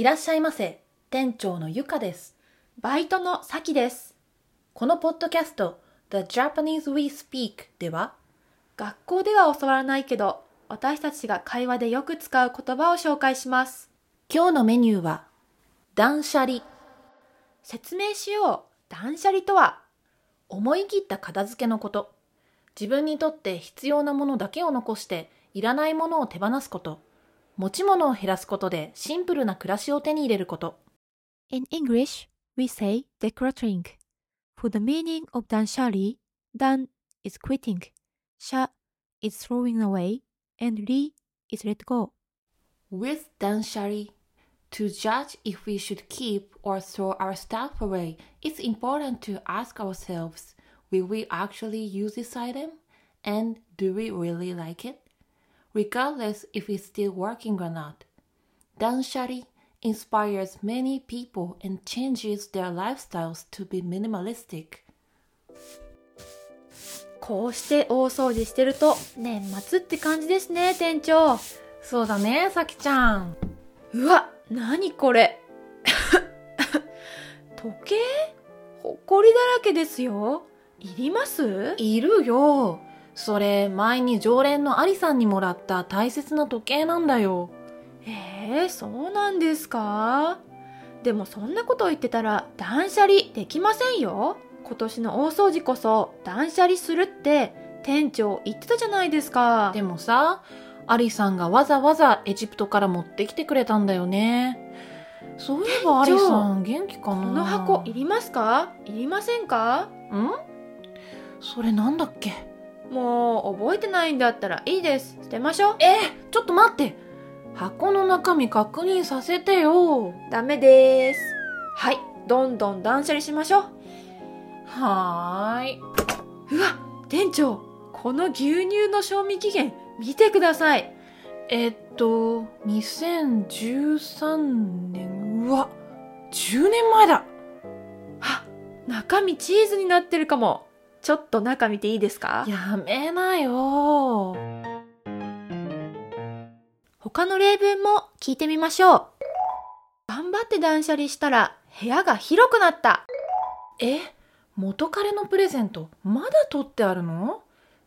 いらっしゃいませ。店長のゆかです。バイトのさきです。このポッドキャスト The Japanese We Speak では学校では教わらないけど、私たちが会話でよく使う言葉を紹介します。今日のメニューは断捨離説明しよう。断捨離とは、思い切った片付けのこと自分にとって必要なものだけを残していらないものを手放すこと持ち物を減らすことでシンプルな暮らしを手に入れること In English, we say decluttering. For the meaning of 断捨離、断 is quitting, 捨 is throwing away, and 離 is let go. With 断捨離 To judge if we should keep or throw our stuff away, it's important to ask ourselves will we actually use this item? And do we really like it? Regardless if it's still working or not. 断捨離 inspires many people and changes their lifestyles to be minimalistic. こうして大掃除してると年末って感じですね、店長。そうだね、さきちゃん。うわ、なにこれ。時計ほこりだらけですよ。いりますいるよ。それ、前に常連のアリさんにもらった大切な時計なんだよ。えー、そうなんですか？でもそんなこと言ってたら断捨離できませんよ。今年の大掃除こそ断捨離するって店長言ってたじゃないですか。でもさ、アリさんがわざわざエジプトから持ってきてくれたんだよね。そういえばアリさん元気かな？この箱いりますか？いりませんか？ん？それなんだっけ？もう覚えてないんだったらいいです。捨てましょう。えちょっと待って箱の中身確認させてよ。ダメです。はい、どんどん断捨離しましょう。はーい。うわ、店長、この牛乳の賞味期限見てください。えっと、2013年、うわ、10年前だあ、中身チーズになってるかも。ちょっと中見ていいですか？やめなよ。他の例文も聞いてみましょう。頑張って断捨離したら部屋が広くなった。え元彼のプレゼント、まだ取ってあるの？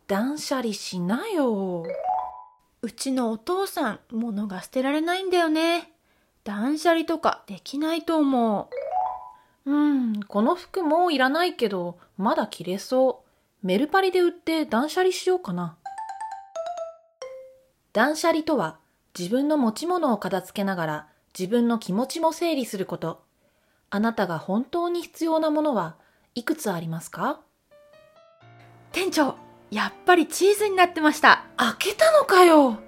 断捨離しなよ。うちのお父さん、物が捨てられないんだよね。断捨離とかできないと思う。うん、この服もういらないけど、まだ着れそう。メルパリで売って断捨離しようかな。断捨離とは、自分の持ち物を片付けながら、自分の気持ちも整理すること。あなたが本当に必要なものはいくつありますか？店長、やっぱりチーズになってました。開けたのかよ